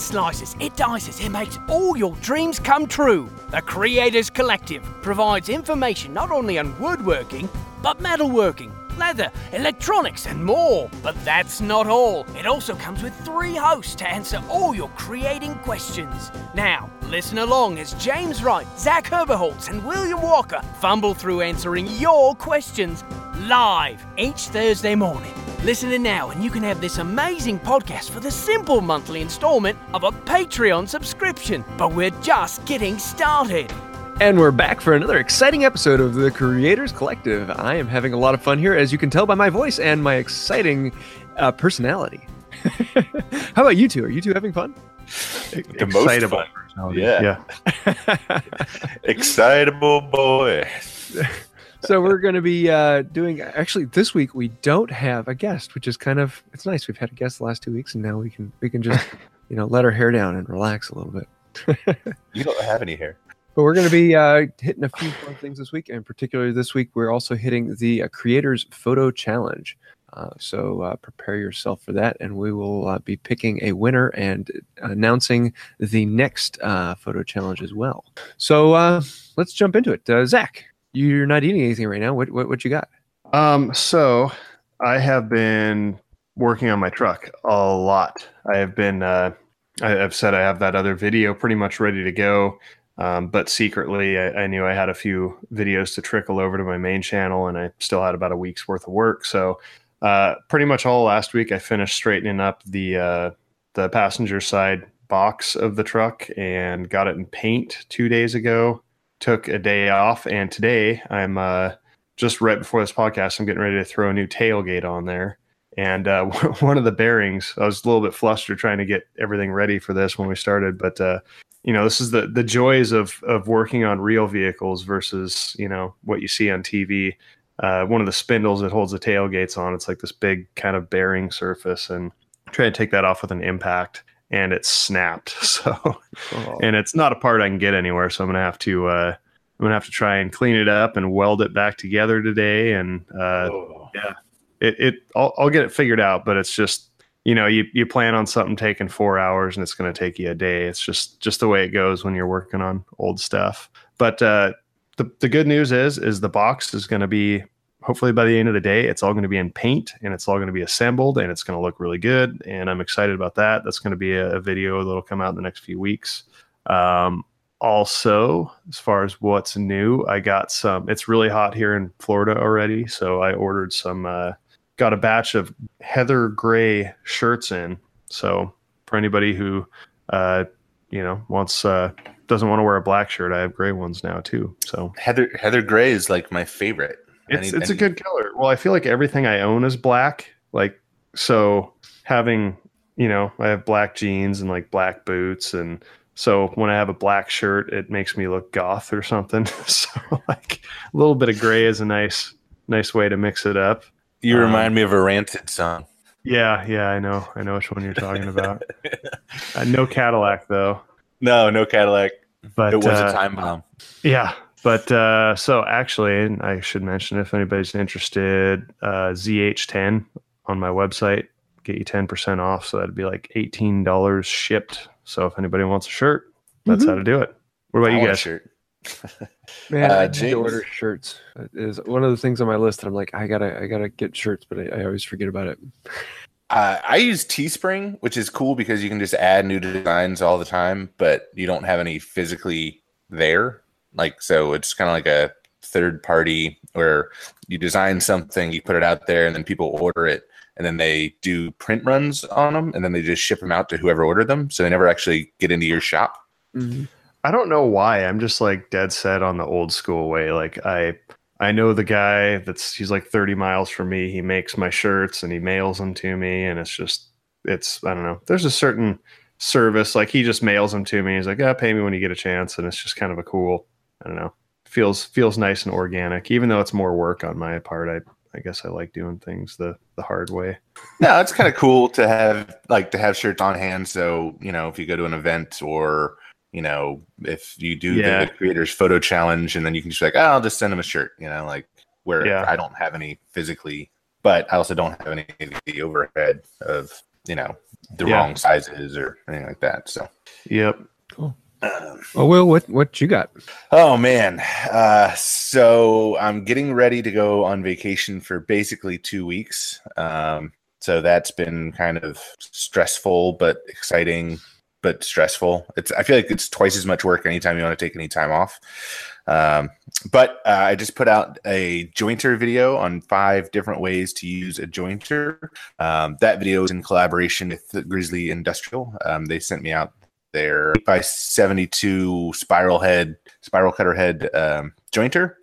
It slices, it dices, it makes all your dreams come true. The Creators Collective provides information not only on woodworking, but metalworking, leather, electronics, and more. But that's not all. It also comes with three hosts to answer all your creating questions. Now, listen along as James Wright, Zach Herberholtz, and William Walker fumble through answering your questions live each Thursday morning. Listen in now, and you can have this amazing podcast for the simple monthly installment of a Patreon subscription. But we're just getting started. And we're back for another exciting episode of the Creators Collective. I am having a lot of fun here, as you can tell by my voice and my exciting uh, personality. How about you two? Are you two having fun? The most Excitable fun. Yeah. Yeah. Excitable boy. so we're going to be uh, doing. Actually, this week we don't have a guest, which is kind of it's nice. We've had a guest the last two weeks, and now we can we can just you know let our hair down and relax a little bit. You don't have any hair. But we're going to be uh, hitting a few fun things this week, and particularly this week, we're also hitting the uh, Creators Photo Challenge. Uh, so uh, prepare yourself for that, and we will uh, be picking a winner and announcing the next uh, photo challenge as well. So uh, let's jump into it. Uh, Zach, you're not eating anything right now. What what, what you got? Um, so I have been working on my truck a lot. I have been, uh, I, I've said I have that other video pretty much ready to go. Um, but secretly, I, I knew I had a few videos to trickle over to my main channel, and I still had about a week's worth of work. So, uh, pretty much all last week, I finished straightening up the uh, the passenger side box of the truck and got it in paint two days ago. Took a day off, and today I'm uh, just right before this podcast, I'm getting ready to throw a new tailgate on there. And uh, one of the bearings, I was a little bit flustered trying to get everything ready for this when we started, but uh, you know, this is the the joys of of working on real vehicles versus you know what you see on TV. Uh, one of the spindles that holds the tailgates on, it's like this big kind of bearing surface, and try to take that off with an impact, and it snapped. So, and it's not a part I can get anywhere, so I'm gonna have to uh, I'm gonna have to try and clean it up and weld it back together today, and uh, Oh. it, it I'll, I'll get it figured out but it's just you know you, you plan on something taking four hours and it's going to take you a day. It's just just the way it goes when you're working on old stuff. But uh the, the good news is is the box is going to be hopefully by the end of the day it's all going to be in paint and it's all going to be assembled and it's going to look really good. And i'm excited about that. That's going to be a, a video that'll come out in the next few weeks. Um also as far as what's new i got some it's really hot here in florida already. So i ordered some uh got a batch of heather gray shirts in. So for anybody who uh you know wants uh doesn't want to wear a black shirt i have gray ones now too. So Heather Heather Gray is like my favorite. It's Any- it's a good color. Well i feel like everything i own is black. Like so having you know i have black jeans and like black boots. And so when i have a black shirt it makes me look goth or something. So like a little bit of gray is a nice nice way to mix it up. You Um, remind me of a ranted song. yeah yeah i know. I know which one you're talking about. Uh, no cadillac though. No, no Cadillac. but It was uh, a time bomb. Yeah, but uh, so actually, I should mention if anybody's interested, uh, ZH10 on my website get you ten percent off. So that'd be like eighteen dollars shipped. So if anybody wants a shirt, that's how to do it. What about I you want a guys? shirt. Man, Uh, I need to order shirts. It is one of the things on my list that I'm like, I gotta, I gotta get shirts, but I, I always forget about it. Uh, I use Teespring, which is cool because you can just add new designs all the time, but you don't have any physically there. Like, so it's kind of like a third party where you design something, you put it out there, and then people order it, and then they do print runs on them, and then they just ship them out to whoever ordered them. So they never actually get into your shop. Mhm. I don't know why. I'm just like dead set on the old school way. Like I I know the guy that's he's like 30 miles from me. He makes my shirts and he mails them to me and it's just it's I don't know. There's a certain service like he just mails them to me. He's like, "Yeah, pay me when you get a chance." And it's just kind of a cool, I don't know. Feels feels nice and organic even though it's more work on my part. I I guess I like doing things the the hard way. No, it's kind of cool to have like to have shirts on hand. So you know, if you go to an event or you know, if you do Yeah. the creators photo challenge, and then you can just be like, oh, I'll just send them a shirt. You know, like where Yeah. I don't have any physically, but I also don't have any of the overhead of you know the Yeah. wrong sizes or anything like that. So, Yep. Um, Well, Will, what what you got? oh man, uh, so I'm getting ready to go on vacation for basically two weeks. Um, so that's been kind of stressful, but exciting, but stressful. It's I feel like it's twice as much work anytime you want to take any time off. Um, but uh, I just put out a jointer video on five different ways to use a jointer. Um, that video is in collaboration with Grizzly Industrial. Um, they sent me out their 8 by 72 spiral head, spiral cutter head um, jointer.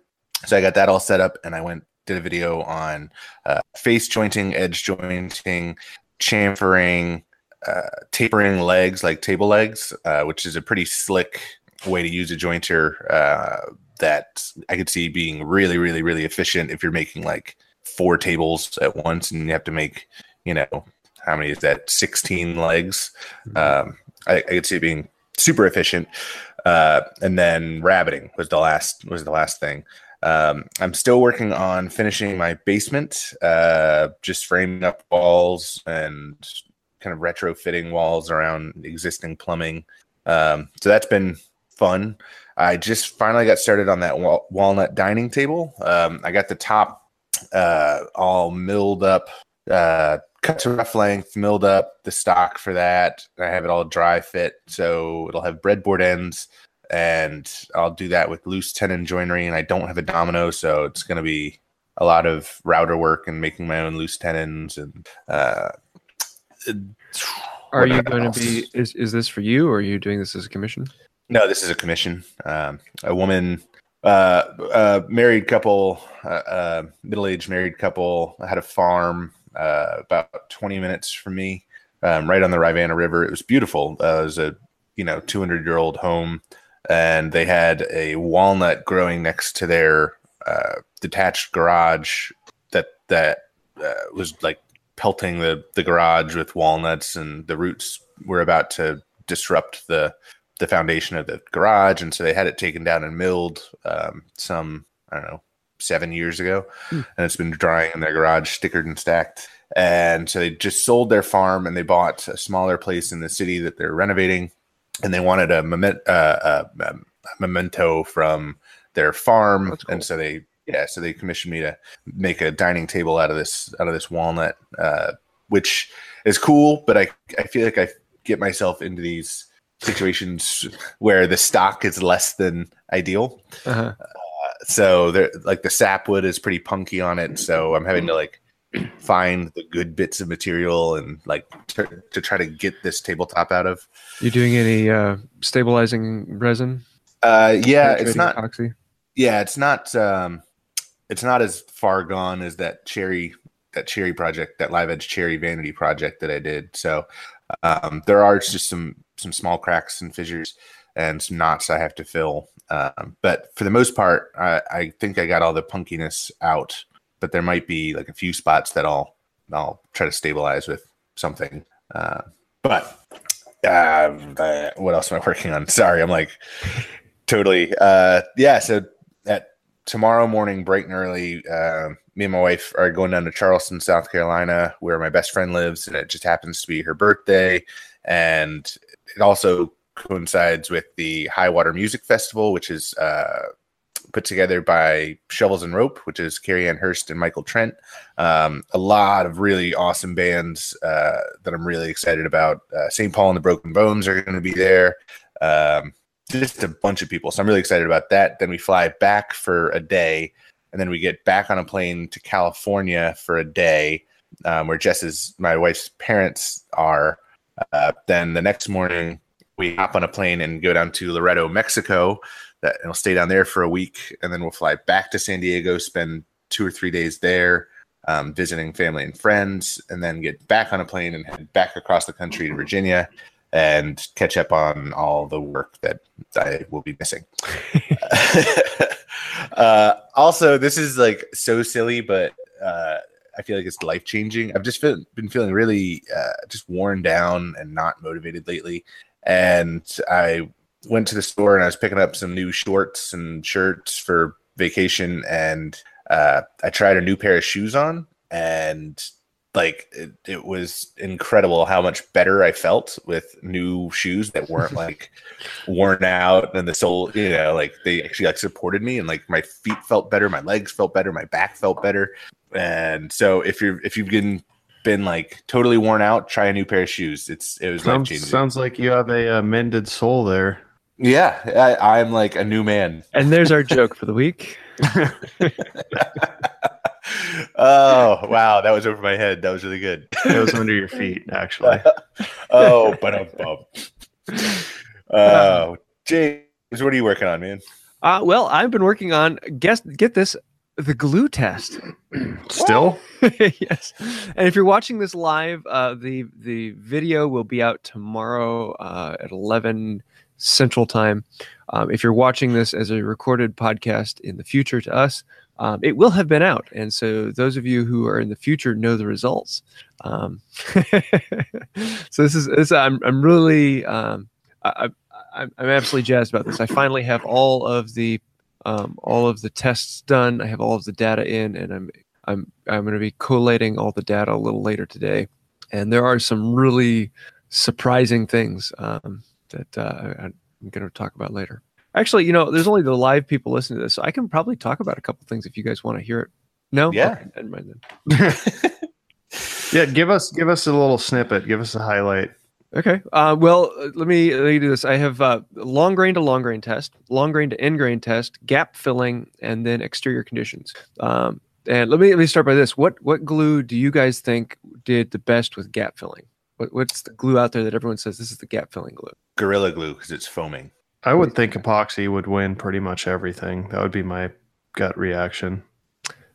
So I got that all set up and I went, did a video on uh, face jointing, edge jointing, chamfering, uh, tapering legs like table legs, uh, which is a pretty slick way to use a jointer uh, that I could see being really, really, really efficient if you're making like four tables at once and you have to make, you know, how many is that? 16 legs. Um, I, I could see it being super efficient. Uh, and then rabbeting was the last was the last thing. Um, I'm still working on finishing my basement, uh, just framing up walls and kind of retrofitting walls around existing plumbing. Um, so that's been fun. I just finally got started on that wal- walnut dining table. Um, I got the top uh, all milled up, uh, cut to rough length, milled up the stock for that. I have it all dry fit, so it'll have breadboard ends, and I'll do that with loose tenon joinery. And I don't have a domino, so it's going to be a lot of router work and making my own loose tenons and. Uh, Are you going to be? Is is this for you, or are you doing this as a commission? No, this is a commission. Um, a woman, uh, uh, married couple, uh, uh, middle-aged married couple, had a farm uh, about 20 minutes from me, um, right on the Rivanna River. It was beautiful. Uh, it was a you know 200-year-old home, and they had a walnut growing next to their uh, detached garage that that uh, was like pelting the the garage with walnuts, and the roots were about to disrupt the the foundation of the garage, and so they had it taken down and milled um, some I don't know seven years ago, Hmm. and it's been drying in their garage, stickered and stacked. And so they just sold their farm and they bought a smaller place in the city that they're renovating, and they wanted a, moment, uh, uh, um, a memento from their farm, cool. and so they yeah, so they commissioned me to make a dining table out of this out of this walnut, uh, which is cool, but I I feel like I get myself into these situations where the stock is less than ideal. Uh-huh. So there, like the sapwood is pretty punky on it. So I'm having to like find the good bits of material and like to, to try to get this tabletop out of. You doing any uh, stabilizing resin? Uh, yeah, it's not. epoxy. Yeah, it's not. Um, it's not as far gone as that cherry that cherry project, that live edge cherry vanity project that I did. So um, there are just some some small cracks and fissures and some knots I have to fill. Um, but for the most part, I, I think I got all the punkiness out. But there might be like a few spots that I'll I'll try to stabilize with something. Uh, but uh, uh, what else am I working on? Sorry, I'm like totally. Uh, yeah, so at tomorrow morning, bright and early, uh, me and my wife are going down to Charleston, South Carolina, where my best friend lives, and it just happens to be her birthday, and it also coincides with the High Water Music Festival, which is uh, put together by Shovels and Rope, which is Cary Ann Hearst and Michael Trent. Um, a lot of really awesome bands uh, that I'm really excited about. Uh, St. Paul and the Broken Bones are going to be there. Um, just a bunch of people. So I'm really excited about that. Then we fly back for a day, and then we get back on a plane to California for a day, um, where Jess's my wife's parents are. Uh, then the next morning, we hop on a plane and go down to Loreto, Mexico. That and we'll stay down there for a week, and then we'll fly back to San Diego, spend two or three days there, um, visiting family and friends, and then get back on a plane and head back across the country to Virginia and catch up on all the work that I will be missing. uh, also, this is like so silly, but uh, I feel like it's life changing. I've just feel, been feeling really uh, just worn down and not motivated lately. And I went to the store and I was picking up some new shorts and shirts for vacation. And uh, I tried a new pair of shoes on, and like it, it was incredible how much better I felt with new shoes that weren't like worn out and the sole, you know, like they actually like supported me and like my feet felt better, my legs felt better, my back felt better. And so if you're if you've been been like totally worn out, try a new pair of shoes. It's it was life Sounds, changing. sounds like you have a, uh mended soul there. Yeah, I, I'm like a new man. And there's our joke for the week. oh wow, that was over my head. That was really good. It was under your feet, actually. oh, but I'm bummed. Oh, James, what are you working on, man? Uh, well, I've been working on guess get this the glue test. Still? yes. And if you're watching this live, uh, the the video will be out tomorrow uh, at 11 Central Time. Um, if you're watching this as a recorded podcast in the future to us, um, it will have been out. And so those of you who are in the future know the results. Um, so this is this, I'm I'm really um, I, I, I'm I'm absolutely jazzed about this. I finally have all of the um, all of the tests done. I have all of the data in, and I'm I'm I'm going to be collating all the data a little later today. And there are some really surprising things um, that uh, I'm going to talk about later. Actually, you know, there's only the live people listening to this, so I can probably talk about a couple things if you guys want to hear it. No, Yeah. Okay, never mind then. yeah, give us give us a little snippet. Give us a highlight. Okay. Uh, well, uh, let me let me do this. I have uh, long grain to long grain test, long grain to end grain test, gap filling, and then exterior conditions. Um, and let me let me start by this. What what glue do you guys think did the best with gap filling? What, what's the glue out there that everyone says this is the gap filling glue? Gorilla glue because it's foaming. I would think epoxy would win pretty much everything. That would be my gut reaction.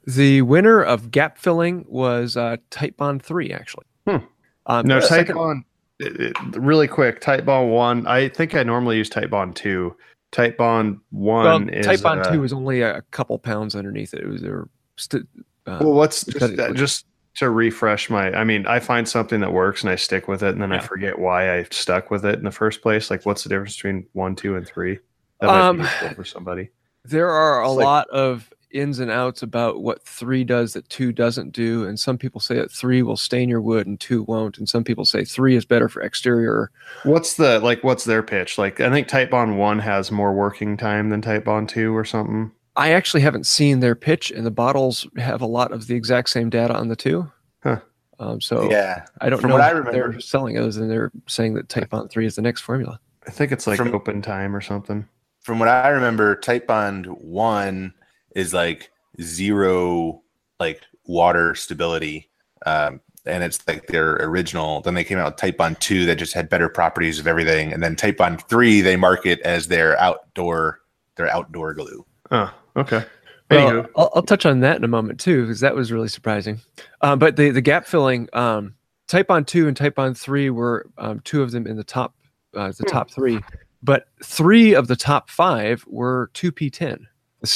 The winner of gap filling was uh, Titebond three, actually. Hmm. Um, No, the Type second- Bond, it- it- really quick. Titebond one. I think I normally use Titebond two. Titebond Well, one is Titebond uh, two was only a couple pounds underneath it. It was there. st- uh, Well, what's Just uh, just to refresh my? I mean, I find something that works and I stick with it, and then I forget why I stuck with it in the first place. Like, what's the difference between one, two, and three? That might Um, be useful for somebody. There are a It's like- lot of ins and outs about what three does that two doesn't do, and some people say that three will stain your wood and two won't, and some people say three is better for exterior. What's the like? What's their pitch? Like, I think Titebond one has more working time than Titebond two or something. I actually haven't seen their pitch, and the bottles have a lot of the exact same data on the two. Huh. Um, so yeah, I don't From know what I what they're remember- selling other than they're saying that Titebond three is the next formula. I think it's like From- open time or something. from what I remember, Titebond one is like zero like water stability. Um, and it's like their original. Then they came out with Titebond two that just had better properties of everything. And then Titebond three they market as their outdoor their outdoor glue. Oh, okay. Well, I'll, I'll touch on that in a moment too, because that was really surprising. Um, but the the gap filling, um, Titebond two and Titebond three were um, two of them in the top, uh, the Hmm. top three. But three of the top five were two P10.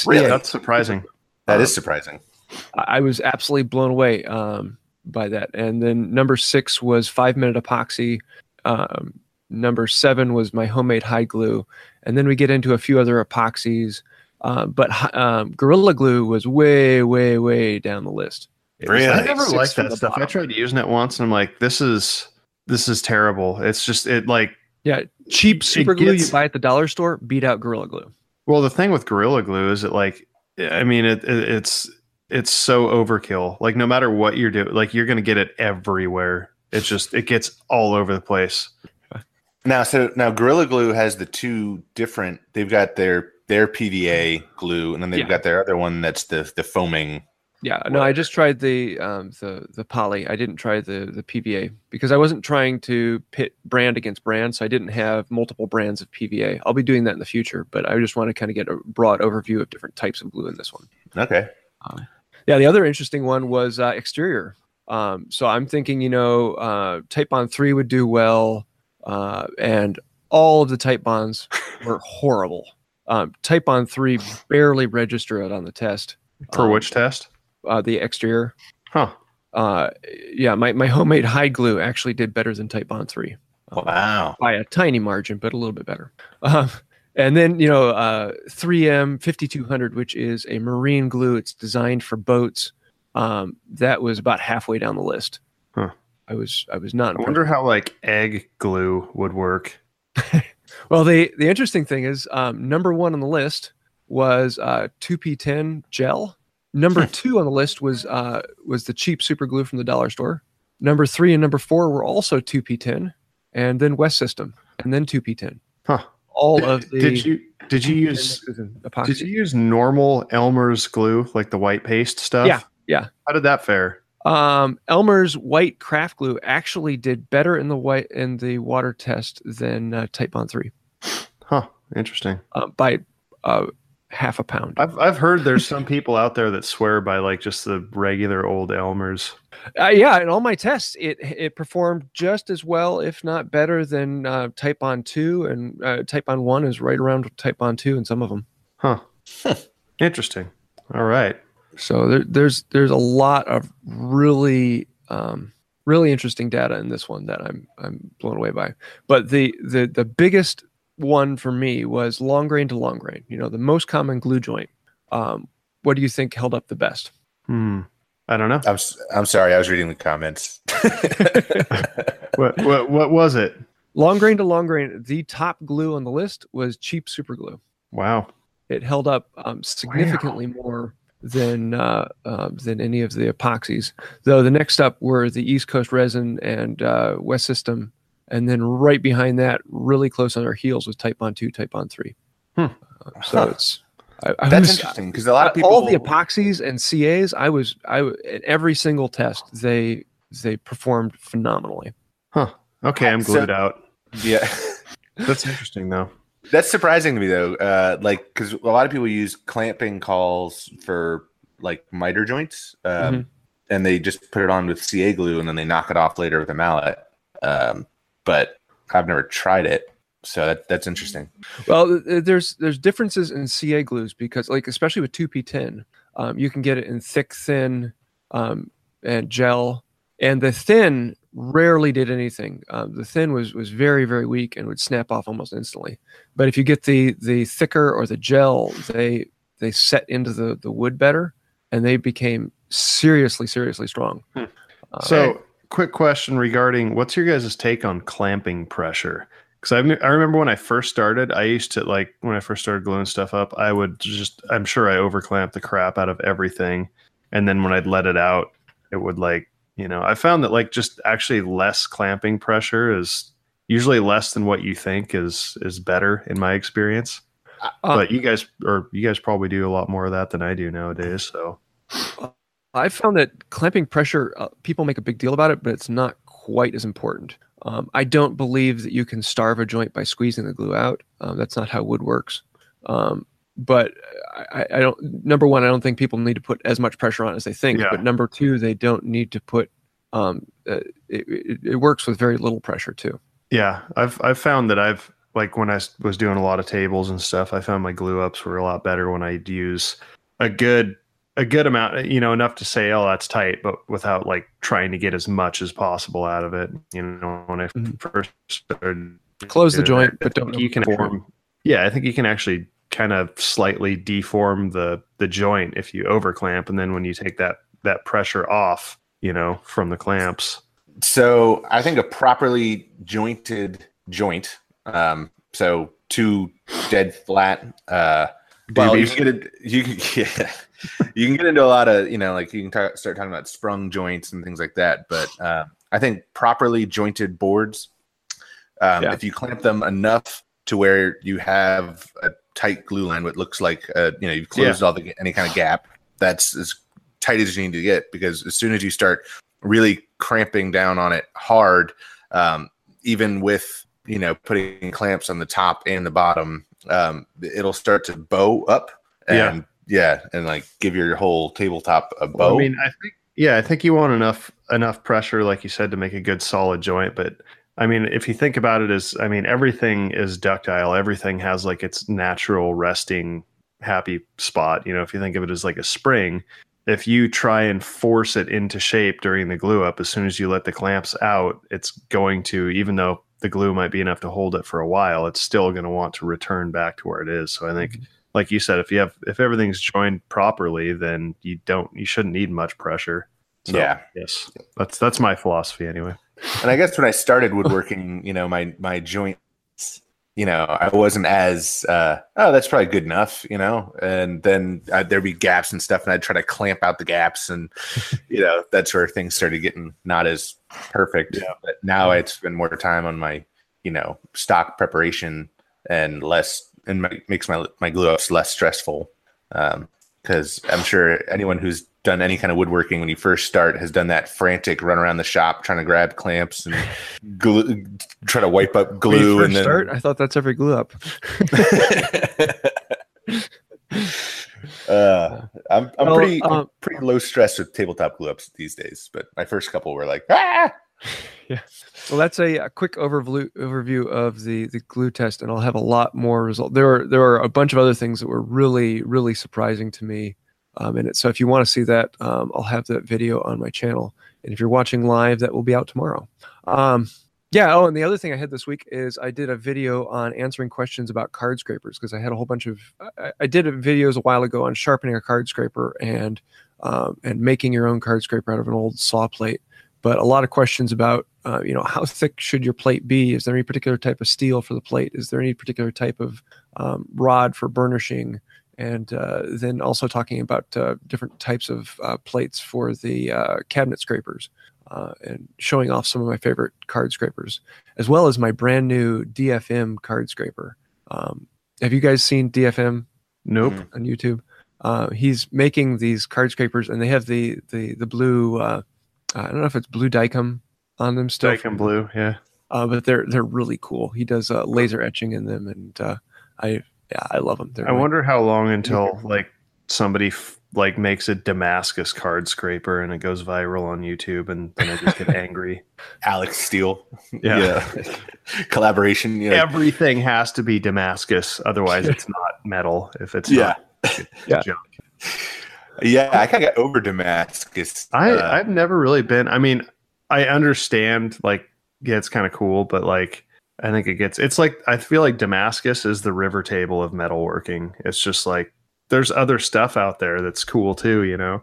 Really? that's surprising. That Uh, is surprising. I I was absolutely blown away um, by that. And then number six was five minute epoxy. Um, number seven was my homemade hide glue. And then we get into a few other epoxies. Uh, but um, Gorilla Glue was way, way, way down the list. It was Really? I never liked that the stuff. I tried using it once, and I'm like, this is this is terrible. It's just it like Yeah, cheap super glue gets- you buy at the dollar store beat out Gorilla Glue. Well, the thing with Gorilla Glue is it like, I mean, it, it it's it's so overkill. Like no matter what you're doing, like you're gonna get it everywhere. It's just it gets all over the place. Now, so now Gorilla Glue has the two different. They've got their their PVA glue, and then they've Yeah. got their other one that's the the foaming. Yeah, no, I just tried the um, the the poly. I didn't try the the PVA because I wasn't trying to pit brand against brand, so I didn't have multiple brands of PVA. I'll be doing that in the future, but I just want to kind of get a broad overview of different types of glue in this one. Okay. Yeah, the other interesting one was uh, exterior. Um, so I'm thinking, you know, uh, Titebond three would do well, uh, and all of the Titebonds were horrible. Um, Titebond three barely registered on the test For Um, which test? Uh, the exterior. Huh. Uh, yeah, my, my homemade hide glue actually did better than Titebond three um, Wow. by a tiny margin, but a little bit better. Um, and then you know, uh, 3M 5200, which is a marine glue. It's designed for boats. Um, that was about halfway down the list. Huh. I was I was not. I wonder how like egg glue would work. Well, the the interesting thing is, um, number one on the list was uh, 2P10 gel. Number two on the list was uh, was the cheap super glue from the dollar store. Number three and number four were also 2P10, and then West System, and then 2P10. Huh. All of the Did you did you use did you use normal Elmer's glue like the white paste stuff? Yeah, yeah. How did that fare? Um, Elmer's white craft glue actually did better in the white in the water test than uh, Titebond three Huh. Interesting. uh, by uh, half a pound. I've I've heard there's some people out there that swear by like just the regular old Elmer's. Uh, yeah, in all my tests, it it performed just as well, if not better, than uh, Titebond two, and uh, Titebond one is right around Titebond two in some of them. Huh. Interesting. All right. So there, there's there's a lot of really um, really interesting data in this one that I'm I'm blown away by. But the the the biggest one for me was long grain to long grain. You know, the most common glue joint. Um, what do you think held up the best? Hmm. I don't know. I'm s- I'm sorry, I was reading the comments. What what what was it? Long grain to long grain. The top glue on the list was cheap super glue. Wow. It held up um, significantly more than uh, uh, than any of the epoxies. Though the next up were the East Coast resin and uh, West System, and then right behind that, really close on our heels, was Titebond Two, Titebond Three. Hmm. Uh, so Huh. it's I, I That's was- interesting because a lot of people all the epoxies and CAs. I was I in every single test they they performed phenomenally. Huh. Okay, I'm So- glued out. yeah. That's interesting though. That's surprising to me though. Uh, like because a lot of people use clamping cauls for like miter joints, um, Mhm. and they just put it on with CA glue and then they knock it off later with a mallet. Um, but I've never tried it, so that that's interesting. Well, th- th- there's there's differences in CA glues because, like, especially with 2P10, um, you can get it in thick, thin, um, and gel. And the thin rarely did anything. Um, the thin was was very very weak and would snap off almost instantly. But if you get the the thicker or the gel, they they set into the the wood better, and they became seriously seriously strong. Hmm. Uh, So, quick question regarding what's your guys' take on clamping pressure? Because I, I remember when I first started, I used to like when I first started gluing stuff up, I would just, I'm sure I overclamp the crap out of everything. And then when I'd let it out, it would like, you know, I found that like just actually less clamping pressure is usually less than what you think is is better in my experience. uh, but you guys, or you guys probably do a lot more of that than I do nowadays. So, I found that clamping pressure, uh, people make a big deal about it, but it's not quite as important. Um, I don't believe that you can starve a joint by squeezing the glue out. Um, that's not how wood works. Um, but I, I don't. Number one, I don't think people need to put as much pressure on as they think. Yeah. But number two, they don't need to put. Um, uh, it, it, it works with very little pressure too. Yeah, I've I've found that I've like when I was doing a lot of tables and stuff, I found my glue ups were a lot better when I'd use a good a good amount, you know, enough to say, oh, that's tight, but without like trying to get as much as possible out of it. You know, when I Mhm. first started, Close the doing it, joint, but don't you can form. Yeah, I think you can actually kind of slightly deform the the joint if you over clamp, and then when you take that that pressure off, you know, from the clamps. So I think a properly jointed joint, um, so two dead flat. Uh, well, you can get it. You can yeah, you can get into a lot of you know like you can ta- start talking about sprung joints and things like that. But uh, I think properly jointed boards, um, Yeah. if you clamp them enough to where you have a tight glue line, what looks like uh, you know you've closed all the any kind of gap, that's as tight as you need to get because as soon as you start really cramping down on it hard, um, even with you know putting clamps on the top and the bottom, um, it'll start to bow up. Yeah. And, yeah, and like give your whole tabletop a bow. Well, I mean, I think yeah, I think you want enough enough pressure, like you said, to make a good solid joint. But I mean, if you think about it as, I mean, everything is ductile. Everything has like its natural resting happy spot. You know, if you think of it as like a spring, if you try and force it into shape during the glue up, as soon as you let the clamps out, it's going to, even though the glue might be enough to hold it for a while, it's still going to want to return back to where it is. So I think mm-hmm. like you said, if you have if everything's joined properly, then you don't you shouldn't need much pressure So, Yeah. Yes. That's that's my philosophy anyway. and I guess when I started woodworking, you know, my my joints, you know, I wasn't as uh, oh, that's probably good enough, you know. And then uh, there'd be gaps and stuff, and I'd try to clamp out the gaps, and you know, that's where things started getting not as perfect. Yeah. But now I spend more time on my, you know, stock preparation and less, and my, makes my my glue ups less stressful. Um, because I'm sure anyone who's done any kind of woodworking when you first start has done that frantic run around the shop trying to grab clamps and glue, try to wipe up glue first and then start, I thought that's every glue up. uh, I'm I'm Well, pretty I'm um, pretty low stress with tabletop glue ups these days, but my first couple were like ah Yeah. Well, that's a, a quick overview overview of the the glue test, and I'll have a lot more result. There are there are a bunch of other things that were really really surprising to me um, in it. So if you want to see that, um, I'll have that video on my channel, and if you're watching live, that will be out tomorrow. Um, yeah. Oh, and the other thing I had this week is I did a video on answering questions about card scrapers because I had a whole bunch of I, I did videos a while ago on sharpening a card scraper and um, and making your own card scraper out of an old saw plate but a lot of questions about uh, you know how thick should your plate be is there any particular type of steel for the plate is there any particular type of um, rod for burnishing and uh, then also talking about uh, different types of uh, plates for the uh, cabinet scrapers uh, and showing off some of my favorite card scrapers as well as my brand new dfm card scraper um, have you guys seen dfm Nope. Mm. on youtube uh, he's making these card scrapers and they have the the the blue uh, I don't know if it's blue Dykem on them still, Dykem blue. Yeah. uh, but they're they're really cool. He does uh, laser etching in them, and uh, I yeah I love them. They're I really- wonder how long until like somebody f- like makes a Damascus card scraper and it goes viral on YouTube and then I just get angry. Alec Steele Yeah. yeah. collaboration you know, Everything has to be Damascus, otherwise it's not metal. If it's Yeah. not, it's Yeah. junk. yeah I kind of got over Damascus I uh, I've never really been. I mean, I understand like yeah, it's kind of cool, but like I think it gets. It's like I feel like Damascus is the river table of metalworking. It's just like there's other stuff out there that's cool too. You know.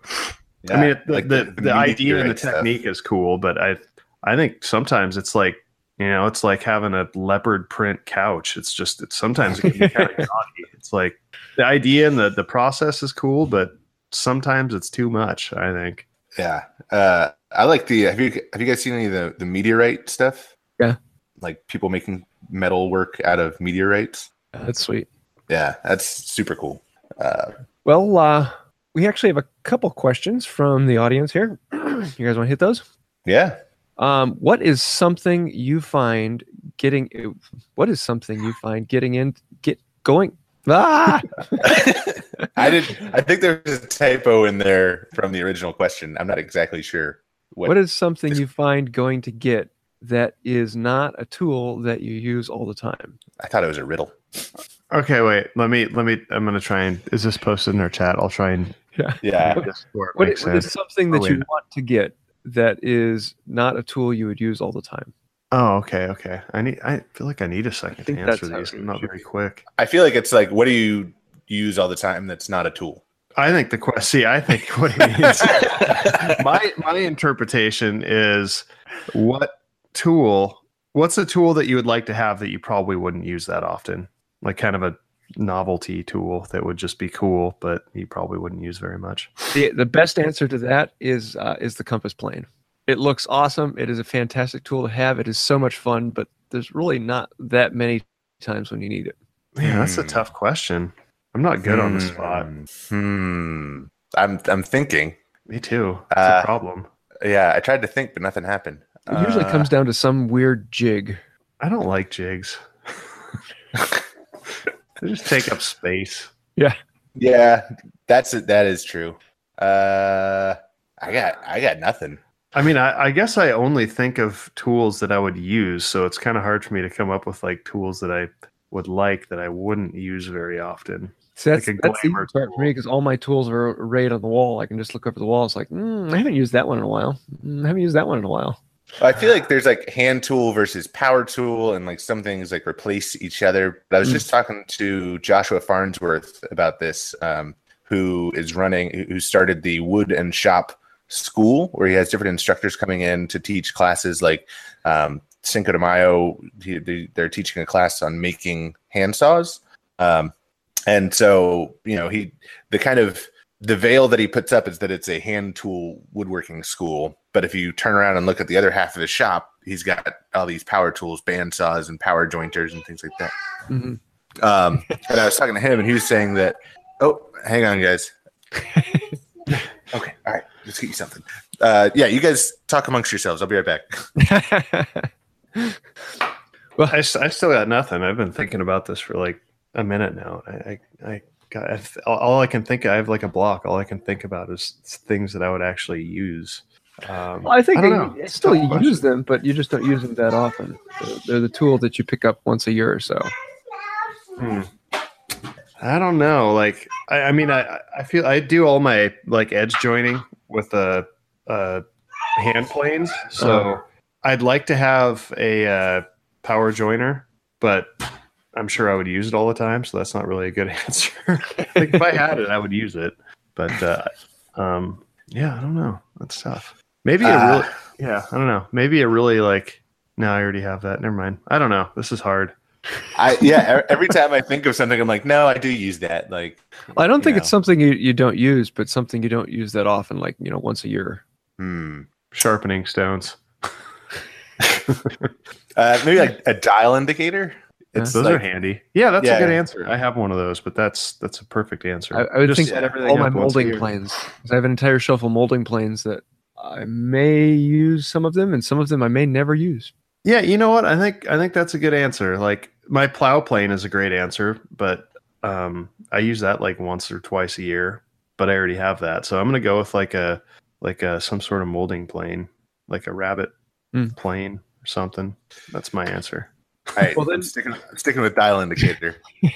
I mean, it, the, like the, the, idea and the meteorite stuff. technique is cool, but I I think sometimes it's like you know it's like having a leopard print couch. It's just it's, sometimes it can be kind of naughty. It's like the idea and the the process is cool, but sometimes it's too much. I think. Yeah. Uh, I like the. Have you have you guys seen any of the the meteorite stuff? Yeah. Like people making metal work out of meteorites. that's sweet. Yeah, that's super cool. Uh, Well, uh, we actually have a couple questions from the audience here. you guys want to hit those? yeah. Um, what is something you find getting? What is something you find getting in get going? Ah, I did. I think there's a typo in there from the original question. I'm not exactly sure what. what is something you find going to get that is not a tool that you use all the time? I thought it was a riddle. Okay, wait. Let me let me. I'm gonna try and. Is this posted in our chat? I'll try and. Yeah. make this where it What what is something that Oh, you wait. want to get that is not a tool you would use all the time? Oh, okay, okay. I need. I feel like I need a second to answer that's these. I'm not very quick. I feel like it's like, what do you use all the time that's not a tool? I think the question. See, I think what he means. my my interpretation is what tool? What's a tool that you would like to have that you probably wouldn't use that often? Like kind of a novelty tool that would just be cool, but you probably wouldn't use very much. The, the best answer to that is uh, is the compass plane. It looks awesome. It is a fantastic tool to have. It is so much fun, but there's really not that many times when you need it. Man, that's a Hmm. tough question. I'm not good on the spot. Hmm. I'm I'm thinking. Me too. It's Uh, a problem. Yeah, I tried to think, but nothing happened. It usually Uh, comes down to some weird jig. I don't like jigs. they just take up space. Yeah, Yeah, that's it. That is true. Uh, I got I got nothing. I mean, I, I guess I only think of tools that I would use, so it's kind of hard for me to come up with like tools that I would like that I wouldn't use very often. See, that's, like a that's the easy glamour part for me because all my tools are arrayed on the wall. I can just look over the wall. It's like, mm, I haven't used that one in a while. Mm, I haven't used that one in a while. I feel like there's like hand tool versus power tool, and like some things like replace each other. But I was Mm. just talking to Joshua Farnsworth about this, um, who is running, who- started the Wood and Shop school where he has different instructors coming in to teach classes like um, Cinco de Mayo. He, they- they're teaching a class on making handsaws. Um, and so, you know, he, the kind of, the veil that he puts up is that it's a hand tool woodworking school. But if you turn around and look at the other half of his shop, he's got all these power tools, band saws, and power jointers and things like that. Mhm. Um, and I was talking to him, and he was saying that. Oh, hang on, guys. okay, all right, let's get you something. Uh, yeah, you guys talk amongst yourselves. I'll be right back. Well, I still got nothing. I've been thinking about this for like a minute now. I, I, I got I th- all- I can think. I have like a block. All I can think about is things that I would actually use. Um, Well, I think don't you know. you It's a still use them, but you just don't use them that often. They're- They're the tool that you pick up once a year or so. Hmm. I don't know. Like, I, I mean, I, I feel I do all my like edge joining with a, uh hand planes. So Uh-huh. I'd like to have a uh, power joiner, but I'm sure I would use it all the time. So that's not really a good answer. like if I had it, I would use it. But uh, um, yeah, I don't know. That's tough. Maybe a Uh, really, yeah, I don't know. Maybe a really like. No, I already have that. Never mind. I don't know. This is hard. I yeah. Every time I think of something, I'm like, no, I do use that. Like, I don't think know. it's something you, you don't use, but something you don't use that often, like you know, once a year. hmm. Sharpening stones. Uh, maybe like a dial indicator. It's those like, are handy. Yeah, that's Yeah. a good answer. I have one of those, but that's that's a perfect answer. I, I would Just think set everything all my up once molding planes. I have an entire shelf of molding planes that I may use some of them, and some of them I may never use. Yeah, you know what? I think I think that's a good answer. Like my plow plane is a great answer, but um, I use that like once or twice a year. But I already have that, so I'm gonna go with like a like a some sort of molding plane, like a rabbet Hmm. plane or something. That's my answer. All right, Well, well, then- then sticking, sticking with dial indicator.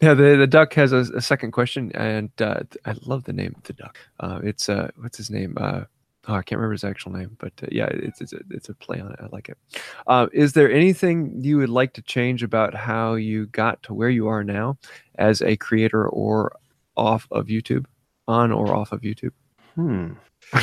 Yeah, the, the duck has a, a second question, and uh, I love the name of the duck. Uh, it's uh, what's his name? Uh, oh, I can't remember his actual name, but uh, yeah, it's it's a, it's a play on it. I like it. Uh, is there anything you would like to change about how you got to where you are now as a creator or off of YouTube, on or off of YouTube? Hmm.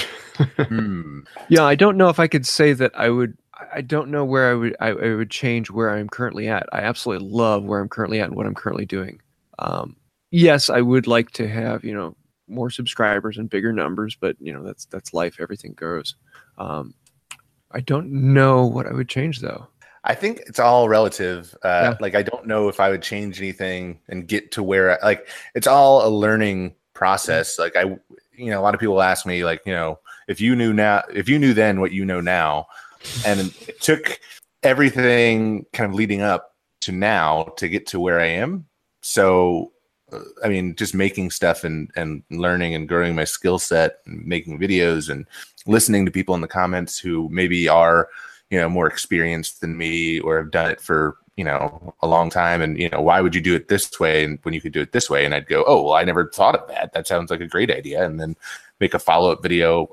hmm. Yeah, I don't know if I could say that I would. I- I don't know where I would. I, I would change where I'm currently at. I absolutely love where I'm currently at and what I'm currently doing. Um, yes, I would like to have you know more subscribers and bigger numbers, but you know that's that's life. Everything grows. Um, I don't know what I would change though. I think it's all relative. Uh, Yeah. Like, I don't know if I would change anything and get to where, like, it's all a learning process. Like, I, you know, a lot of people ask me, like, you know, if you knew now, if you knew then what you know now, and it took everything kind of leading up to now to get to where I am. So, uh, I mean, just making stuff and and learning and growing my skill set and making videos and listening to people in the comments who maybe are you know more experienced than me or have done it for you know a long time. And you know why would you do it this way and when you could do it this way? And i'd go oh well i never thought of that. That sounds like a great idea. And then make a follow-up video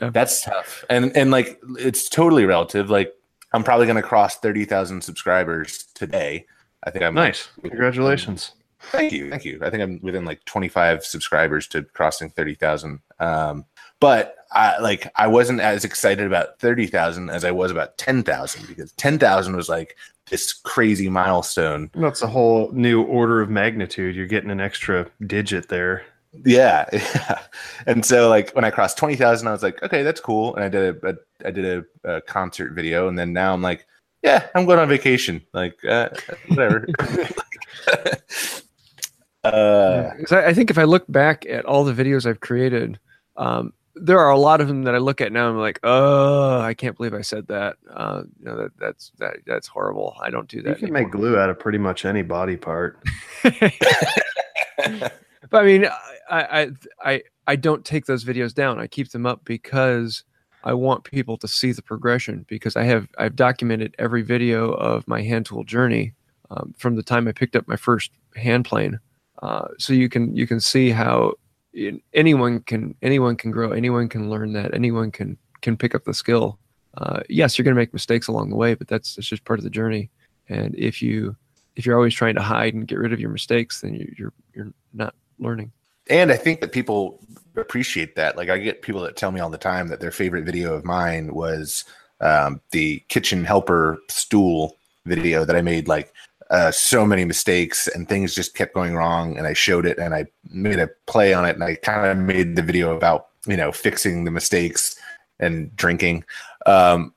Yeah. that's tough and and like it's totally relative like i'm probably going to cross 30,000 subscribers today i think i'm like, nice. Congratulations. Thank you, thank you. I think I'm within like 25 subscribers to crossing 30,000. Um, but I like I wasn't as excited about 30,000 as I was about 10,000 because 10,000 was like this crazy milestone. That's a whole new order of magnitude. You're getting an extra digit there. Yeah, yeah. And so like when I crossed 20,000, I was like, okay, that's cool. And I did a, a I did a, a concert video, and then now I'm like, yeah, I'm going on vacation. Like uh, whatever. uh, 'Cause I, I think if I look back at all the videos I've created, um, there are a lot of them that I look at now. and I'm like, oh, I can't believe I said that. Uh, you know, that that's that that's horrible. I don't do that. You can anymore. make glue out of pretty much any body part. But I mean, I, I I I don't take those videos down. I keep them up because I want people to see the progression. Because I have I've documented every video of my hand tool journey um, from the time I picked up my first hand plane. Uh, so you can you can see how anyone can anyone can grow. Anyone can learn that. Anyone can can pick up the skill. Uh, yes, you're going to make mistakes along the way, but that's that's just part of the journey. And if you if you're always trying to hide and get rid of your mistakes, then you, you're you're not learning. and I think that people appreciate that. Like I get people that tell me all the time that their favorite video of mine was um, the kitchen helper stool video that I made. Like uh, so many mistakes and things just kept going wrong, and I showed it and I made a play on it, and I kind of made the video about you know fixing the mistakes and drinking. Um,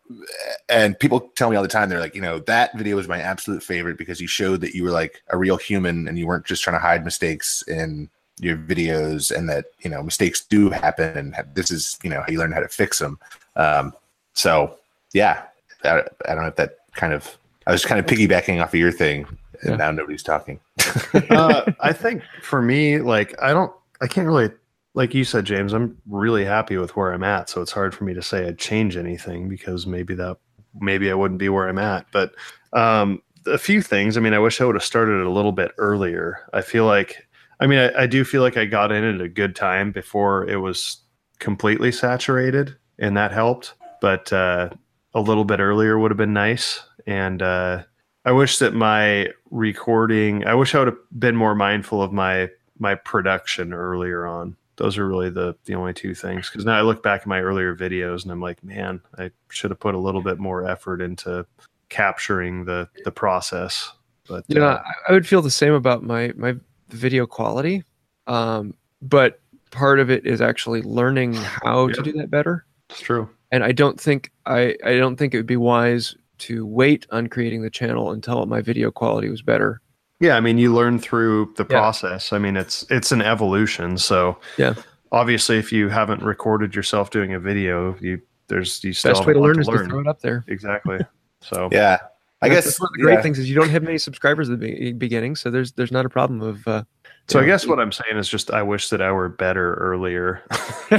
and people tell me all the time, they're like, you know, that video was my absolute favorite because you showed that you were like a real human and you weren't just trying to hide mistakes in your videos and that, you know, mistakes do happen and this is, you know, how you learn how to fix them. Um, so yeah, I, I, don't know if that kind of, I was kind of piggybacking off of your thing and yeah. now nobody's talking. uh, I think for me, like, I don't, I can't really like you said, James, I'm really happy with where I'm at. So it's hard for me to say I'd change anything because maybe that maybe I wouldn't be where I'm at. But um, a few things. I mean, I wish I would have started a little bit earlier. I feel like, I mean, I, I do feel like I got in at a good time before it was completely saturated, and that helped. But uh, a little bit earlier would have been nice. And uh, I wish that my recording. I wish I would have been more mindful of my my production earlier on those are really the the only two things. Because now i look back at my earlier videos and i'm like man i should have put a little bit more effort into capturing the the process but you know uh, i would feel the same about my my video quality. Um but part of it is actually learning how yeah. to do that better. It's true. And i don't think i i don't think it would be wise to wait on creating the channel until my video quality was better yeah, I mean, you learn through the process. Yeah. I mean, it's it's an evolution. So yeah, obviously, if you haven't recorded yourself doing a video, you there's you still best way to learn to is learn. to throw it up there. Exactly. So yeah, I guess one of the great yeah. things is you don't have many subscribers at the beginning, so there's there's not a problem of. Uh, so know, I guess what I'm saying is just I wish that I were better earlier.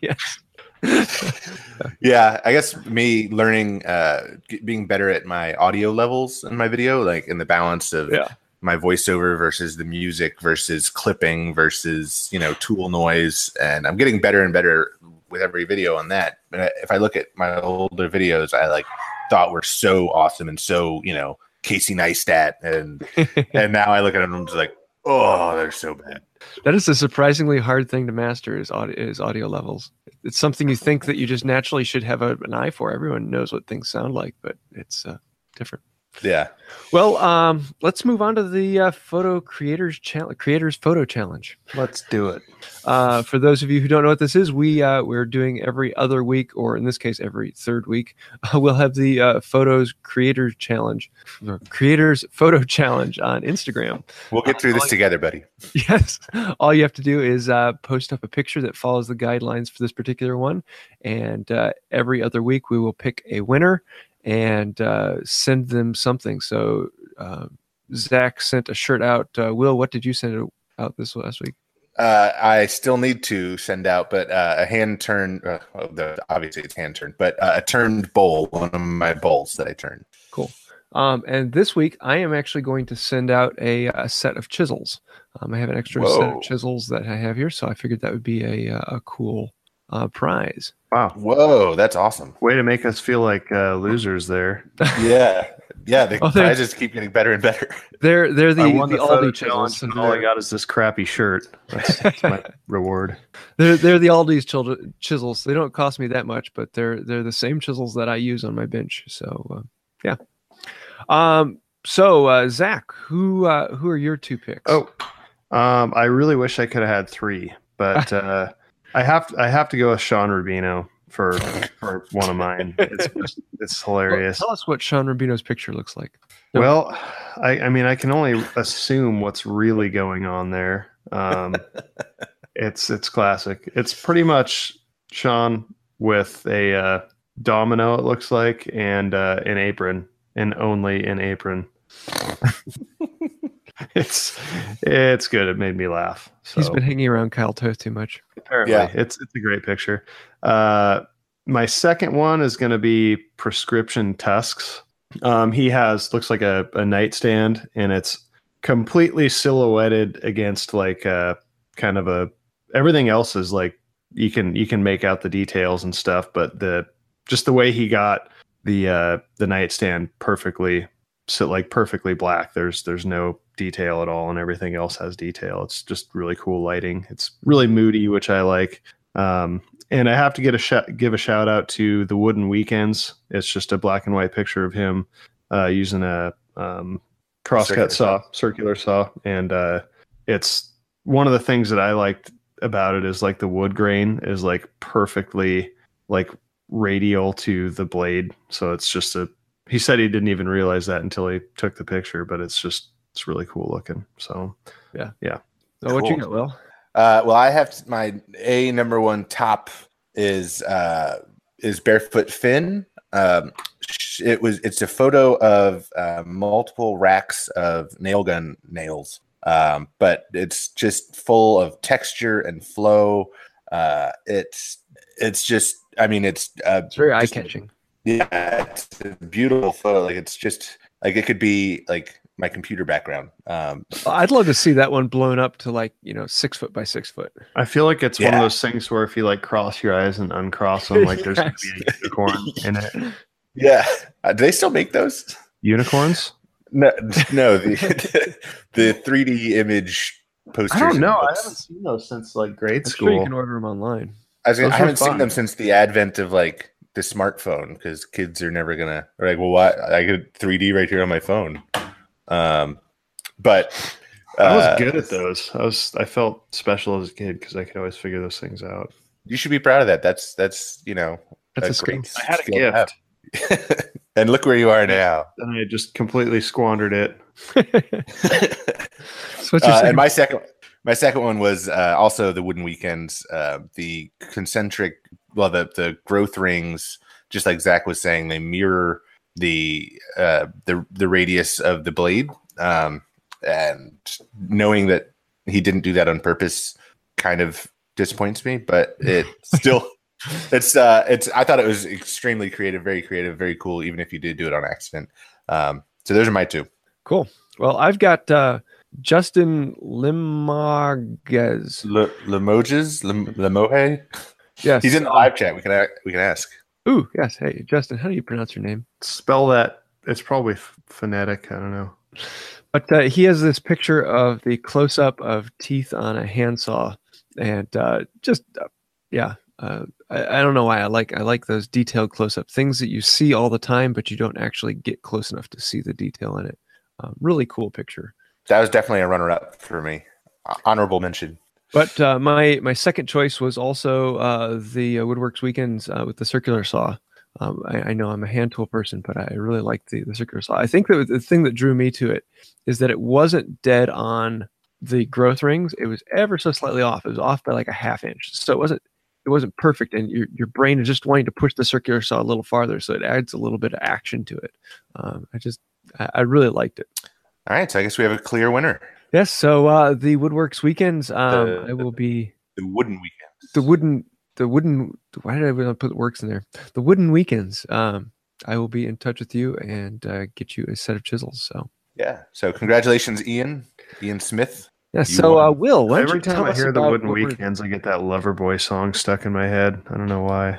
yes. Yeah, I guess me learning, uh, being better at my audio levels in my video, like in the balance of yeah. my voiceover versus the music versus clipping versus you know tool noise, and I'm getting better and better with every video on that. But if I look at my older videos, I like thought were so awesome and so you know Casey Neistat, and and now I look at them and I'm just like, oh, they're so bad. That is a surprisingly hard thing to master is audio, is audio levels. It's something you think that you just naturally should have a, an eye for. Everyone knows what things sound like, but it's uh, different. Yeah. Well, um, let's move on to the uh, photo creators challenge, creators photo challenge. Let's do it. Uh, for those of you who don't know what this is, we uh, we're doing every other week, or in this case, every third week. we'll have the uh, photos creators challenge, creators photo challenge on Instagram. We'll get through this together, buddy. Yes. All you have to do is uh, post up a picture that follows the guidelines for this particular one, and uh, every other week we will pick a winner and uh, send them something. So uh, Zach sent a shirt out. Uh, Will, what did you send out this last week? Uh, I still need to send out, but uh, a hand turned. Uh, well, obviously, it's hand turned, but a turned bowl. One of my bowls that I turned. Cool. Um, and this week, I am actually going to send out a, a set of chisels. Um, I have an extra Whoa. set of chisels that I have here, so I figured that would be a a cool uh, prize. Wow. Whoa, that's awesome. Way to make us feel like uh, losers there. yeah. Yeah, the oh, prizes keep getting better and better. They're they're the, the, the Aldi challenge, and all I got is this crappy shirt. That's, that's my reward. They're they're the Aldi's children, chisels. They don't cost me that much, but they're they're the same chisels that I use on my bench. So uh, yeah. Um. So uh, Zach, who uh, who are your two picks? Oh, um, I really wish I could have had three, but uh, I have to, I have to go with Sean Rubino for for one of mine. It's just, it's hilarious. Well, tell us what Sean Rubino's picture looks like. No. Well, I I mean I can only assume what's really going on there. Um, it's it's classic. It's pretty much Sean with a uh, domino. It looks like and uh, an apron and only an apron. it's it's good. It made me laugh. So. He's been hanging around Kyle Toth too much. Apparently, yeah. it's it's a great picture. Uh, my second one is going to be prescription tusks. Um, he has looks like a, a nightstand, and it's completely silhouetted against like a uh, kind of a everything else is like you can you can make out the details and stuff, but the just the way he got the uh the nightstand perfectly so like perfectly black. There's there's no detail at all, and everything else has detail. It's just really cool lighting. It's really moody, which I like. Um, and I have to get a sh- give a shout out to the Wooden Weekends. It's just a black and white picture of him uh, using a um, crosscut saw, circular saw, and uh, it's one of the things that I liked about it is like the wood grain is like perfectly like radial to the blade. So it's just a. He said he didn't even realize that until he took the picture, but it's just it's really cool looking. So yeah, yeah. So what you got, Will? Uh, well, I have my a number one top is uh, is barefoot Finn. Um, it was it's a photo of uh, multiple racks of nail gun nails, um, but it's just full of texture and flow. Uh, it's it's just I mean it's uh, It's very eye catching. Yeah, it's a beautiful photo. Like it's just like it could be like my computer background. Um, I'd love to see that one blown up to like you know six foot by six foot. I feel like it's one of those things where if you like cross your eyes and uncross them, like there's gonna be a unicorn in it. yeah, uh, do they still make those? Unicorns? No, no, the the 3D image posters. I don't know. I haven't seen those since like grade I'm sure you can order them online. I, was I haven't seen them since the advent of like the smartphone because kids are never gonna they're like, well, what? I get 3D right here on my phone. Um, but I was uh, good at those. I was. I felt special as a kid because I could always figure those things out. You should be proud of that. That's that's you know That's a great skill. I had a skill to have. gift, and look where you are now. and I just completely squandered it. So what's your Uh, and my second my second one was uh, also the wooden weekends uh, the concentric well the the growth rings just like zach was saying they mirror the uh, the the radius of the blade um, and knowing that he didn't do that on purpose kind of disappoints me but it still it's uh it's i thought it was extremely creative very creative very cool even if you did do it on accident um so those are my two cool. Well, I've got uh, Justin Limoges. Limoges, Le, Lemoje. Yes, He's in the live chat. We can a- we can ask. Ooh, yes. Hey, Justin, how do you pronounce your name? Spell that. It's probably f- phonetic. I don't know. But uh, he has this picture of the close up of teeth on a handsaw, and uh, just uh, yeah, uh, I, I don't know why I like I like those detailed close up things that you see all the time, but you don't actually get close enough to see the detail in it. Uh, really cool picture. That was definitely a runner up for me. Uh, honorable mention. But uh, my my second choice was also uh, the uh, Woodworks Weekends uh, with the circular saw. Um, I, I know I'm a hand tool person, but I really like the, the circular saw. I think that the thing that drew me to it is that it wasn't dead on the growth rings. It was ever so slightly off. It was off by like a half inch, so it wasn't it wasn't perfect. And your your brain is just wanting to push the circular saw a little farther, so it adds a little bit of action to it. Um, I just I, I really liked it. All right, so I guess we have a clear winner. Yes. So uh, the Woodworks Weekends, um, The- I will be. The wooden weekend. the wooden the wooden why did I want put works in there? The wooden weekends. Um, I will be in touch with you and uh, get you a set of chisels. So Yeah. So congratulations, Ian. Ian Smith. yeah. You So uh. Will, why don't Every you tell time I us hear the Wooden what we're- Weekends, I get that Loverboy song stuck in my head. I don't know why.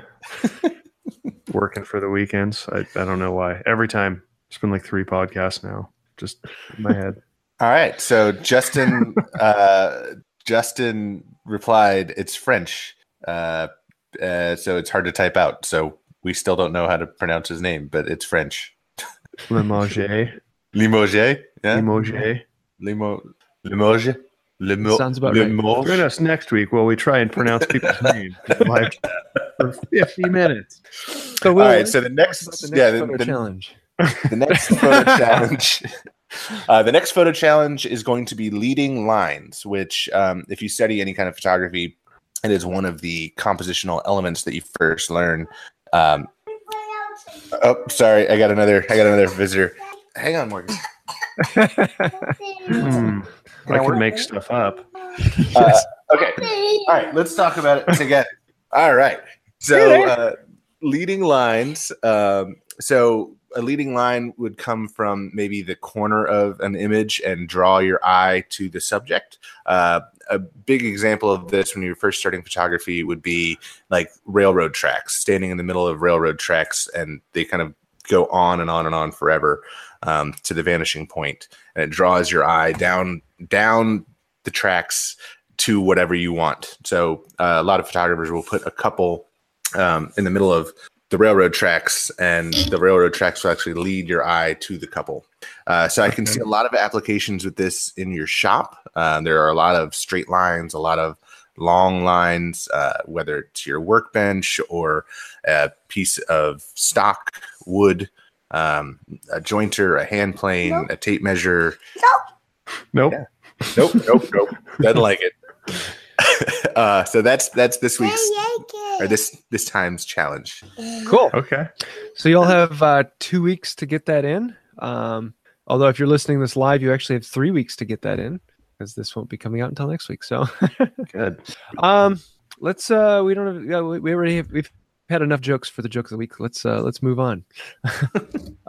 Working for the weekends. I, I don't know why. Every time. It's been like three podcasts now. Just in my head. All right. So Justin uh Justin replied, it's French. Uh, uh so it's hard to type out. So we still don't know how to pronounce his name, but it's French. Limoges. Limoges? Yeah. Limoges. Limo Limoges? Limo Sounds about right. Limoges? Join us next week while we try and pronounce people's names in live for 50 minutes. So Will, All right, so the next, about the yeah, the, the- challenge. the next photo challenge uh, the next photo challenge is going to be leading lines which um, if you study any kind of photography it is one of the compositional elements that you first learn. Um, oh sorry i got another i got another visitor. Hang on morgan. Hmm. I can make stuff up. Uh, okay. All right let's talk about it together. All right. So uh, leading lines um, so a leading line would come from maybe the corner of an image and draw your eye to the subject uh, a big example of this when you're first starting photography would be like railroad tracks standing in the middle of railroad tracks and they kind of go on and on and on forever um, to the vanishing point, and it draws your eye down down the tracks to whatever you want. So uh, a lot of photographers will put a couple um, in the middle of the railroad tracks, and the railroad tracks will actually lead your eye to the couple. Uh, so I can see a lot of applications with this in your shop. Uh, there are a lot of straight lines, a lot of long lines, uh, whether it's your workbench or a piece of stock wood, um, a jointer, a hand plane, Nope. a tape measure. Nope. Yeah. Nope, nope, nope. Doesn't like it. uh, so that's that's this week's or this this time's challenge. Cool. Okay. So you'll have uh, two weeks to get that in. Um, although if you're listening this live, you actually have three weeks to get that in because this won't be coming out until next week. So, Good. um, let's. Uh, we don't have. Yeah, we, we already have. We've had enough jokes for the joke of the week. Let's. Uh, let's move on. uh,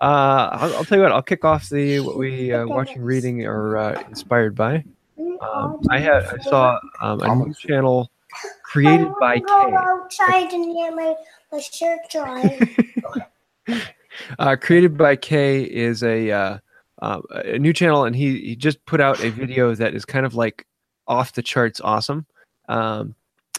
I'll, I'll tell you what. I'll kick off the what we uh, watching, reading, or uh, inspired by. Um, I had. I saw um, a new channel created by K. Outside and get my, my shirt dry. uh, created by Kay is a uh, uh, a new channel, and he he just put out a video that is kind of like off the charts awesome. Um,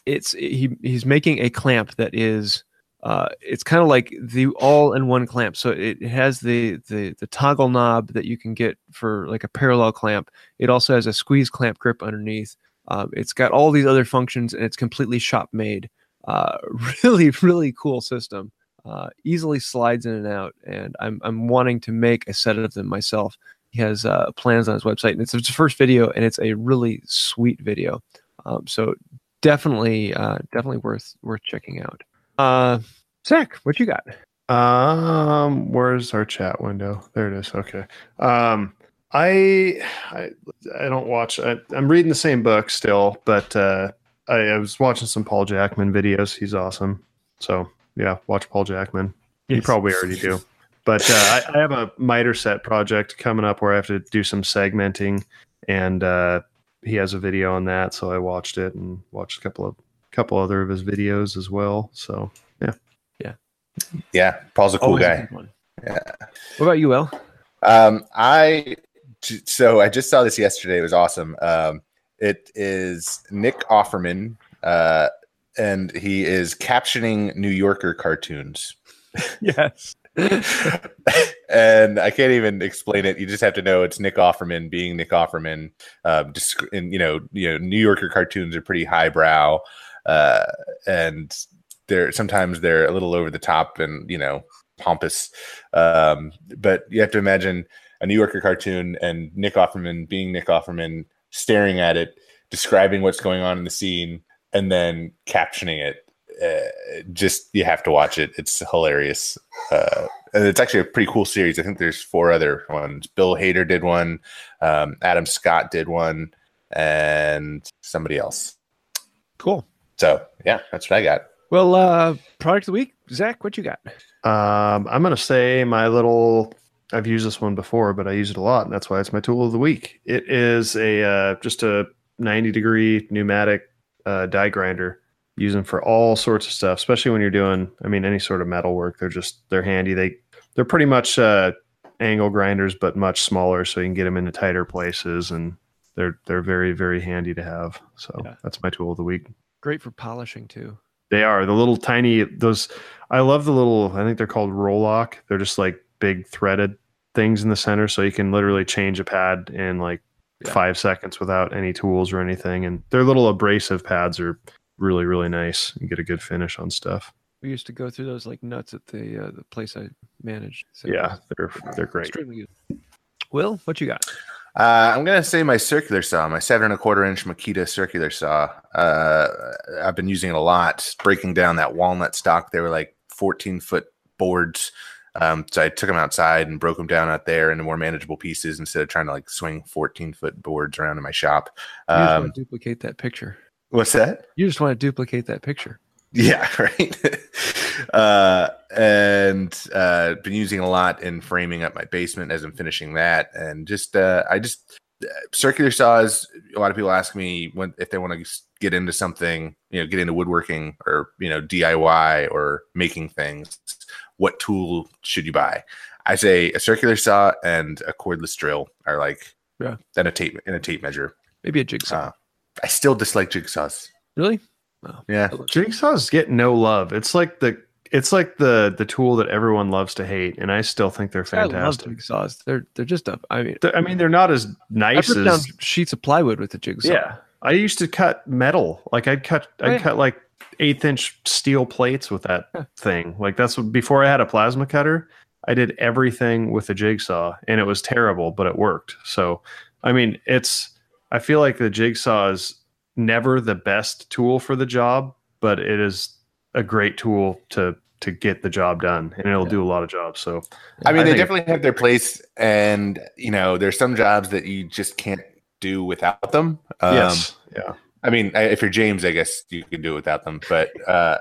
it's he he's making a clamp that is uh, it's kind of like the all-in-one clamp. So it, has the, the the toggle knob that you can get for like a parallel clamp. It also has a squeeze clamp grip underneath. Um, it's got all these other functions, and it's completely shop made. Uh, really, really cool system uh, easily slides in and out, and I'm I'm wanting to make a set of them myself. He has uh, plans on his website, and it's his first video, and it's a really sweet video. Um, so definitely, uh, definitely worth worth checking out. Uh, Zach, what you got? Um, where's our chat window? There it is. Okay. Um, I I, I don't watch. I, I'm reading the same book still, but uh, I, I was watching some Paul Jackman videos. He's awesome. So yeah, watch Paul Jackman. You probably already do. But uh, I, I have a miter set project coming up where I have to do some segmenting, and uh, he has a video on that. So I watched it and watched a couple of couple other of his videos as well. So Yeah, yeah, yeah. Paul's a cool Always guy. good one. Yeah. What about you, El? Um, I j- so I just saw this yesterday. It was awesome. Um, it is Nick Offerman, uh, and he is captioning New Yorker cartoons. Yes. and I can't even explain it. You just have to know it's Nick Offerman being Nick Offerman. Um, just and you know, you know, New Yorker cartoons are pretty highbrow, uh, and they're sometimes they're a little over the top and you know pompous. Um, but you have to imagine a New Yorker cartoon and Nick Offerman being Nick Offerman, staring at it, describing what's going on in the scene, and then captioning it. Uh, just you have to watch it. It's hilarious. Uh, and it's actually a pretty cool series. I think there's four other ones. Bill Hader did one, um, Adam Scott did one, and somebody else. Cool. So yeah, that's what I got. Well, uh, product of the week, Zach. What you got? Um, I'm gonna say my little. I've used this one before, but I use it a lot, and that's why it's my tool of the week. It is a uh, just a 90 degree pneumatic uh, die grinder, using for all sorts of stuff, especially when you're doing. I mean, any sort of metal work. They're just they're handy. They they're pretty much uh, angle grinders, but much smaller, so you can get them into tighter places, and they're they're very very handy to have. So Yeah. that's my tool of the week. Great for polishing too. They are the little tiny those. I love the little. I think they're called Roloc. They're just like big threaded things in the center, so you can literally change a pad in like Yeah. five seconds without any tools or anything. And their little abrasive pads are really really nice. You get a good finish on stuff. We used to go through those like nuts at the uh, the place I managed. So Yeah, they're they're great. extremely good. Will, what you got? Uh, I'm gonna say my circular saw, my seven and a quarter inch Makita circular saw. Uh, I've been using it a lot, breaking down that walnut stock. They were like 14 foot boards, um, so I took them outside and broke them down out there into more manageable pieces instead of trying to like swing 14 foot boards around in my shop. You just Um, want to duplicate that picture. what's that? You just want to duplicate that picture. Yeah, right. Uh, and uh, been using a lot in framing up my basement as I'm finishing that, and just uh, I just uh, circular saws. A lot of people ask me when if they want to get into something, you know, get into woodworking or you know DIY or making things. what tool should you buy? I say a circular saw and a cordless drill are like Yeah. and a tape and a tape measure. Maybe a jigsaw. Uh, I still dislike jigsaws. really? Yeah. Jigsaws get no love. It's like the it's like the the tool that everyone loves to hate, and I still think they're fantastic. I love jigsaws. They're they're just a. I mean, They're- I mean, they're not as I nice down as sheets of plywood with the jigsaw. yeah. I used to cut metal. Like I'd cut I'd yeah. cut like eighth inch steel plates with that Yeah. thing. Like that's what before I had a plasma cutter. I did everything with a jigsaw, and it was terrible, but it worked. So, I mean, it's. I feel like the jigsaw is never the best tool for the job, but it is a great tool to to get the job done, and it'll Yeah. do a lot of jobs. So, I mean, I they definitely have their place, and you know, there's some jobs that you just can't do without them. Um, yes, yeah, I mean, I- if you're James, I guess you can do it without them. But uh,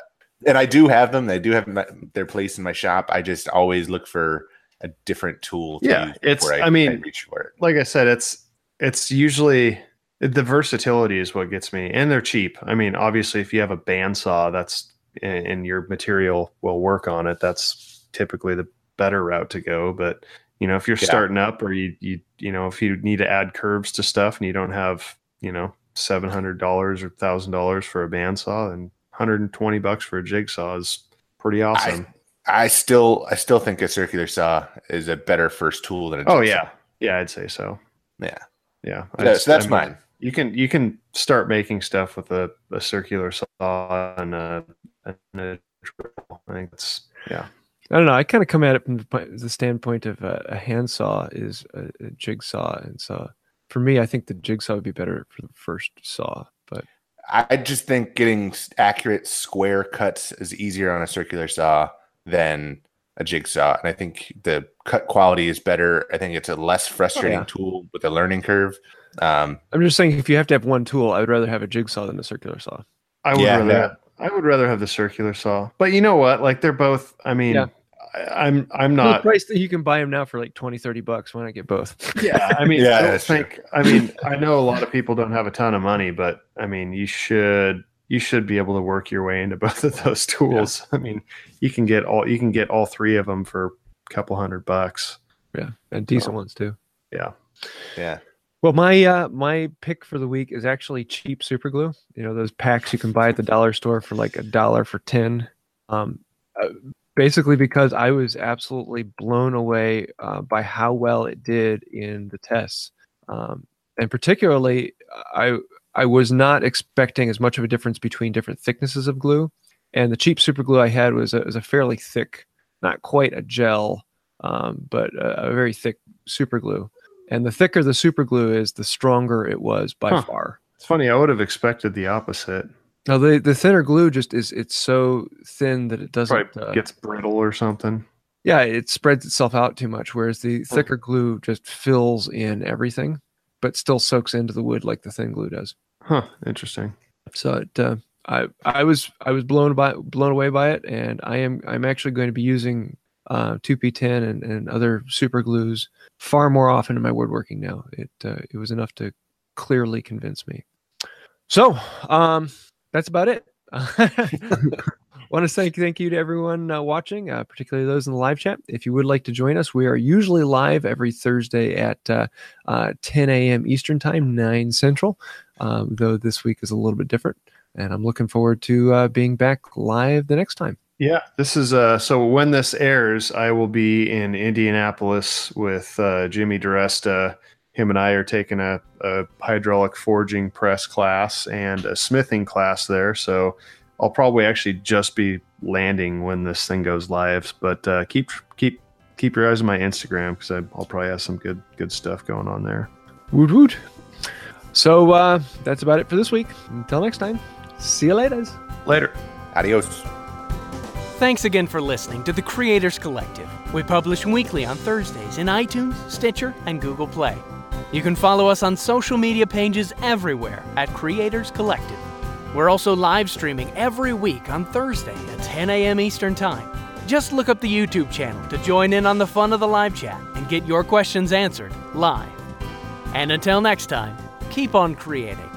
and I do have them. They do have my, their place in my shop. I just always look for a different tool. To Yeah, it's- before I mean- reach for it. like I said, it's it's usually the versatility is what gets me, and they're cheap. I mean, obviously, if you have a bandsaw, that's and and your material will work on it. That's typically the better route to go. But you know, if you're Yeah. starting up, or you you you know, if you need to add curves to stuff, and you don't have you know seven hundred dollars or thousand dollars for a bandsaw, and hundred and twenty bucks for a jigsaw is pretty awesome. I still, I still think a circular saw is a better first tool than a. oh yeah, yeah, I'd say so. Yeah. Yeah, I That's, just- that's I mean, mine. You can you can start making stuff with a, a circular saw and a, and a drill. I think it's yeah. I don't know. I kind of come at it from the, the standpoint of a, a handsaw is a, a jigsaw, and so for me, I think the jigsaw would be better for the first saw. But I just think getting accurate square cuts is easier on a circular saw than a jigsaw, and I think the cut quality is better. I think it's a less frustrating yeah. tool with a learning curve. Um, I'm just saying, if you have to have one tool, I would rather have a jigsaw than a circular saw. I would Yeah, rather yeah. have, I would rather have the circular saw. But you know what? Like they're both. I mean, Yeah. I, I'm I'm For the not. price that you can buy them now for like 20, 30 bucks. Why not get both? Yeah, I mean, Yeah, I don't that's true. think. I mean, I know a lot of people don't have a ton of money, but I mean, you should you should be able to work your way into both of those tools. I mean, you can get all you can get all three of them for a couple hundred bucks. yeah, and decent Oh. ones too. Yeah. yeah, Well, my uh, my pick for the week is actually cheap super glue. You know those packs you can buy at the dollar store for like a dollar for ten. Um, uh, basically because I was absolutely blown away uh, by how well it did in the tests, um, and particularly I I was not expecting as much of a difference between different thicknesses of glue, and the cheap super glue I had was a, was a fairly thick, not quite a gel, um, but a, a very thick super glue. And the thicker the super glue is, the stronger it was by Huh. far. It's funny. I would have expected the opposite. Now the the thinner glue just is it's so thin that it doesn't. Uh, gets brittle or something. yeah, it spreads itself out too much. Whereas the thicker glue just fills in everything, but still soaks into the wood like the thin glue does. Huh. Interesting. So it, uh, I I was I was blown by blown away by it, and I am I'm actually going to be using uh, 2P10 and, and other super glues far more often in my woodworking now. It uh, it was enough to clearly convince me. So um, that's about it. Want to say thank you to everyone uh, watching, uh, particularly those in the live chat. If you would like to join us, we are usually live every Thursday at uh, uh, 10 a.m. Eastern Time, 9 Central um, though this week is a little bit different. And I'm looking forward to uh, being back live the next time. Yeah, this is uh so when this airs, I will be in Indianapolis with uh, Jimmy DeResta. Him and I are taking a, a hydraulic forging press class and a smithing class there. So I'll probably actually just be landing when this thing goes live. But uh, keep keep keep your eyes on my Instagram because I'll probably have some good good stuff going on there. Woot woot. So uh, that's about it for this week. Until next time, see you later. Later. adios. Thanks again for listening to the Creators Collective. We publish weekly on Thursdays in iTunes, Stitcher, and Google Play. You can follow us on social media pages everywhere at Creators Collective. We're also live streaming every week on Thursday at 10 a.m. Eastern Time. Just look up the YouTube channel to join in on the fun of the live chat and get your questions answered live. And until next time, keep on creating.